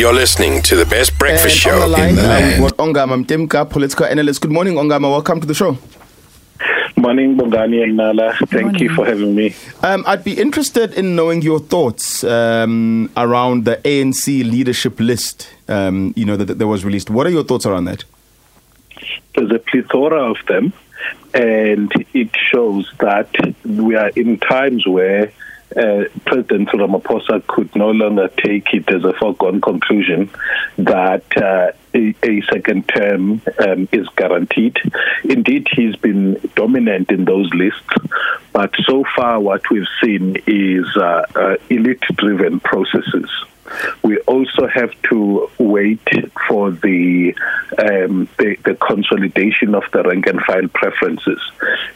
You're listening to the best breakfast And show on the line, in the uh, land. we've got Ongama Mtimka, political analyst. Good morning, Ongama. Welcome to the show. Morning, Bongani and Nala. Thank you for having me. Um, I'd be interested in knowing your thoughts um, around the ANC leadership list. Um, you know that, that was released. What are your thoughts around that? There's a plethora of them, and it shows that we are in times where uh, President Ramaphosa could no longer take it as a foregone conclusion that uh, a, a second term um, is guaranteed. Indeed, he's been dominant in those lists, but so far what we've seen is uh, uh, elite-driven processes. We also have to wait for the, um, the the consolidation of the rank and file preferences.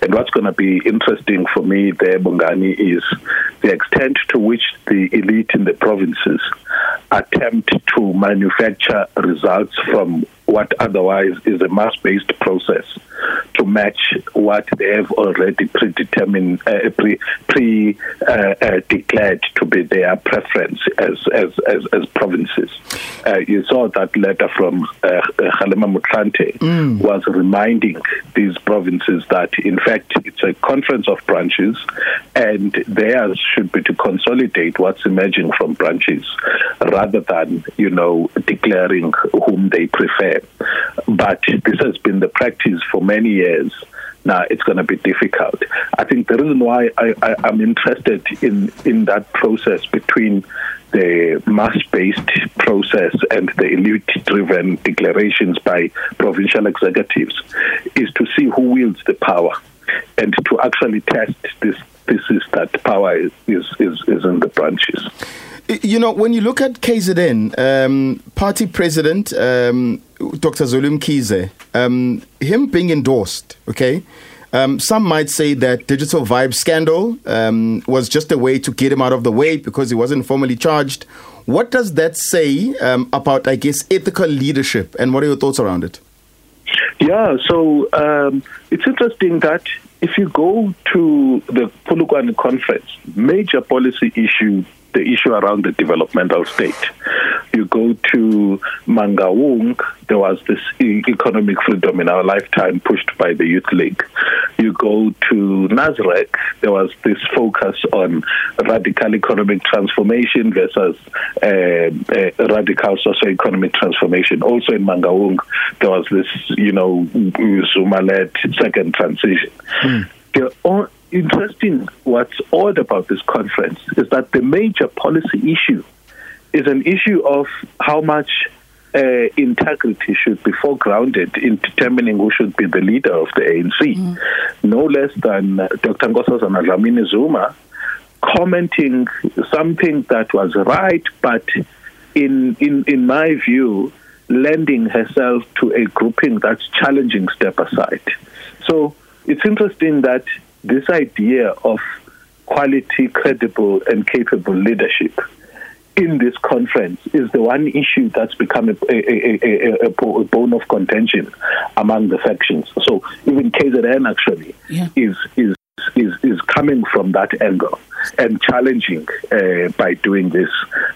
And what's going to be interesting for me there, Bongani, is the extent to which the elite in the provinces attempt to manufacture results from what otherwise is a mass-based process to match what they have already predetermined, uh, pre, pre uh, uh, declared to be their preference as as as, as provinces. Uh, you saw that letter from uh, Kgalema Motlanthe was reminding these provinces that in fact it's a conference of branches, and theirs should be to consolidate what's emerging from branches, rather than you know declaring whom they prefer. But this has been the practice for many years. Now it's going to be difficult. I think the reason why I, I'm interested in, in that process between the mass-based process and the elite-driven declarations by provincial executives is to see who wields the power and to actually test this thesis that power is, is, is, is in the branches. You know, when you look at KZN, um, party president um, Dr. Zweli Mkhize, um, him being endorsed, okay, um, some might say that digital vibe scandal um, was just a way to get him out of the way because he wasn't formally charged. What does that say um, about, I guess, ethical leadership, and what are your thoughts around it? Yeah, so um, it's interesting that if you go to the Polokwane conference, major policy issue, the issue around the developmental state. You go to Mangaung, there was this economic freedom in our lifetime pushed by the Youth League. You go to Nasrec, there was this focus on radical economic transformation versus uh, uh, radical socio-economic transformation. Also in Mangaung, there was this, you know, Zuma-led second transition. The o- interesting, what's odd about this conference is that the major policy issue is an issue of how much uh, integrity should be foregrounded in determining who should be the leader of the ANC. No less than uh, Dr. Nkosazana Dlamini Zuma commenting something that was right, but in, in, in my view, lending herself to a grouping that's challenging step aside. So it's interesting that this idea of quality, credible, and capable leadership in this conference is the one issue that's become a, a, a, a, a bone of contention among the factions. So even KZN actually Yeah. is is is is coming from that angle and challenging uh, by doing this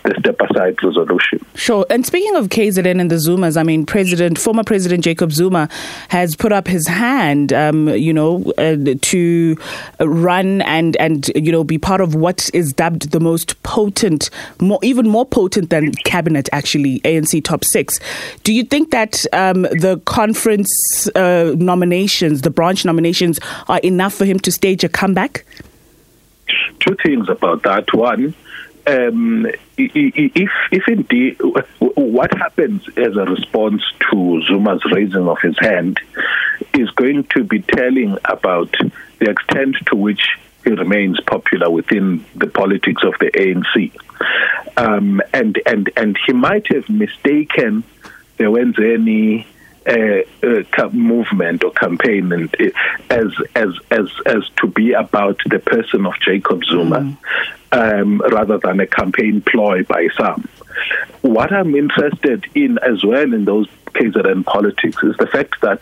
the step aside resolution. Sure. And speaking of KZN and the Zumas, I mean, President, former President Jacob Zuma has put up his hand, um, you know, uh, to run and and you know be part of what is dubbed the most potent, more even more potent than cabinet actually, ANC top six. Do you think that um, the conference uh, nominations, the branch nominations, are enough for him to stage a comeback? two things about that. One, um, if if indeed what happens as a response to Zuma's raising of his hand is going to be telling about the extent to which he remains popular within the politics of the ANC, um, and and and he might have mistaken the Wenzeni uh, uh, movement or campaign and uh, as as as as to be about the person of Jacob Zuma um, rather than a campaign ploy by some. What I'm interested in as well in those KZN politics is the fact that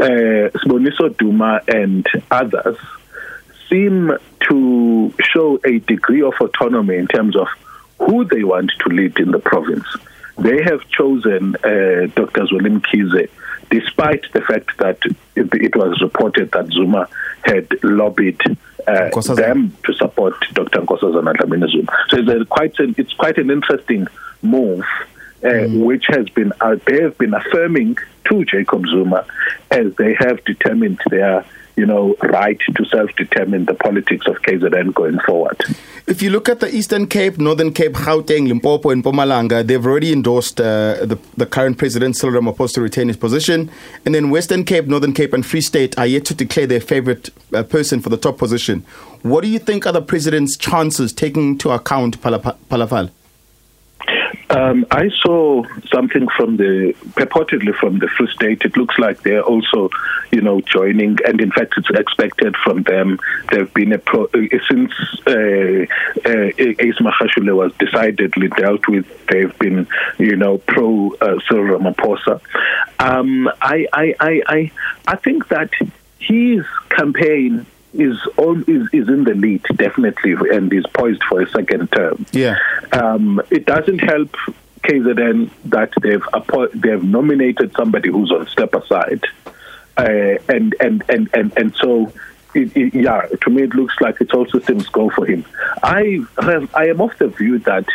uh, Sboniso Duma and others seem to show a degree of autonomy in terms of who they want to lead in the province. They have chosen uh, Dr. Zweli Mkhize despite the fact that it, it was reported that Zuma had lobbied uh, them to support Dr. Nkosazana Dlamini Zuma. So it's, a, quite a, it's quite an interesting move, uh, mm. which has been uh, they have been affirming to Jacob Zuma as they have determined their you know, right to self-determine the politics of KZN going forward. If you look at the Eastern Cape, Northern Cape, Gauteng, Limpopo, and Mpumalanga, they've already endorsed uh, the, the current president, Cyril Ramaphosa, to retain his position. And then Western Cape, Northern Cape, and Free State are yet to declare their favorite uh, person for the top position. What do you think are the president's chances, taking into account Phalaphala? Um, I saw something from the purportedly from the Free State. It looks like they're also, you know, joining, and in fact, it's expected from them. There've been a pro, uh, since uh, uh, Ace Magashule was decidedly dealt with. They've been, you know, pro uh, Cyril Ramaphosa. Um, I, I, I, I, I think that his campaign is on is, is in the lead definitely and is poised for a second term. Yeah. Um, it doesn't help KZN that they've appo- they've nominated somebody who's on step aside, uh, and, and and and and so. It, it, yeah, to me it looks like it's all systems go for him. I have, I am of the view that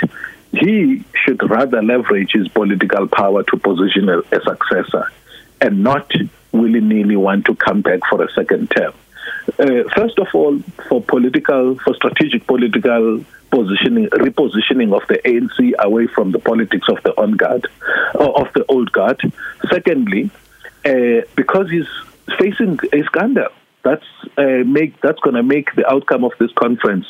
he should rather leverage his political power to position a, a successor, and not willy nilly want to come back for a second term. Uh, first of all, for political, for strategic political positioning, repositioning of the ANC away from the politics of the on guard, or of the old guard. Secondly, uh, because he's facing a scandal. That's uh, make that's going to make the outcome of this conference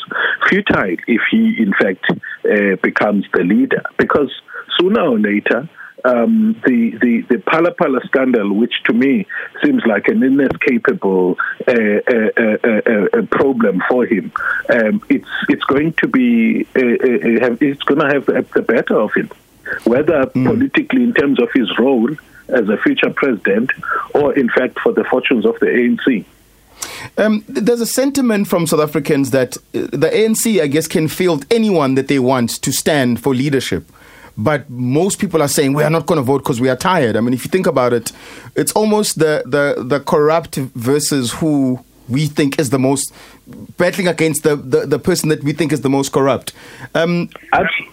futile if he, in fact, uh, becomes the leader. Because sooner or later, um, the, the, the Phalaphala scandal, which to me seems like an inescapable uh, uh, uh, uh, uh problem for him, um, it's it's going to be uh, have, it's going to have the better of him, whether mm. politically in terms of his role as a future president, or in fact for the fortunes of the ANC. Um, there's a sentiment from South Africans that the ANC, I guess, can field anyone that they want to stand for leadership. But most people are saying we are not going to vote because we are tired. I mean, if you think about it, it's almost the, the, the corrupt versus who we think is the most battling against the, the, the person that we think is the most corrupt. Um, Absolutely.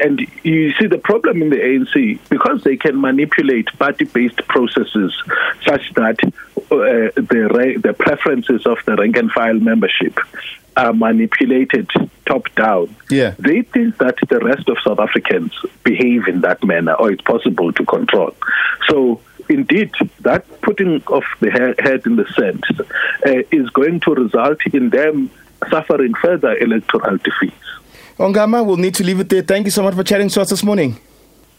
And you see the problem in the ANC because they can manipulate party-based processes such that uh, the the preferences of the rank and file membership are manipulated top down. Yeah. They think that the rest of South Africans behave in that manner or it's possible to control. So indeed, that putting of the head in the sand uh, is going to result in them suffering further electoral defeats. Ongama, we'll need to leave it there. Thank you so much for chatting to us this morning.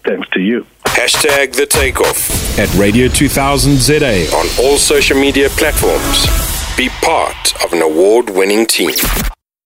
Thanks to you. Hashtag the takeoff at Radio 2000 ZA on all social media platforms. Be part of an award winning team.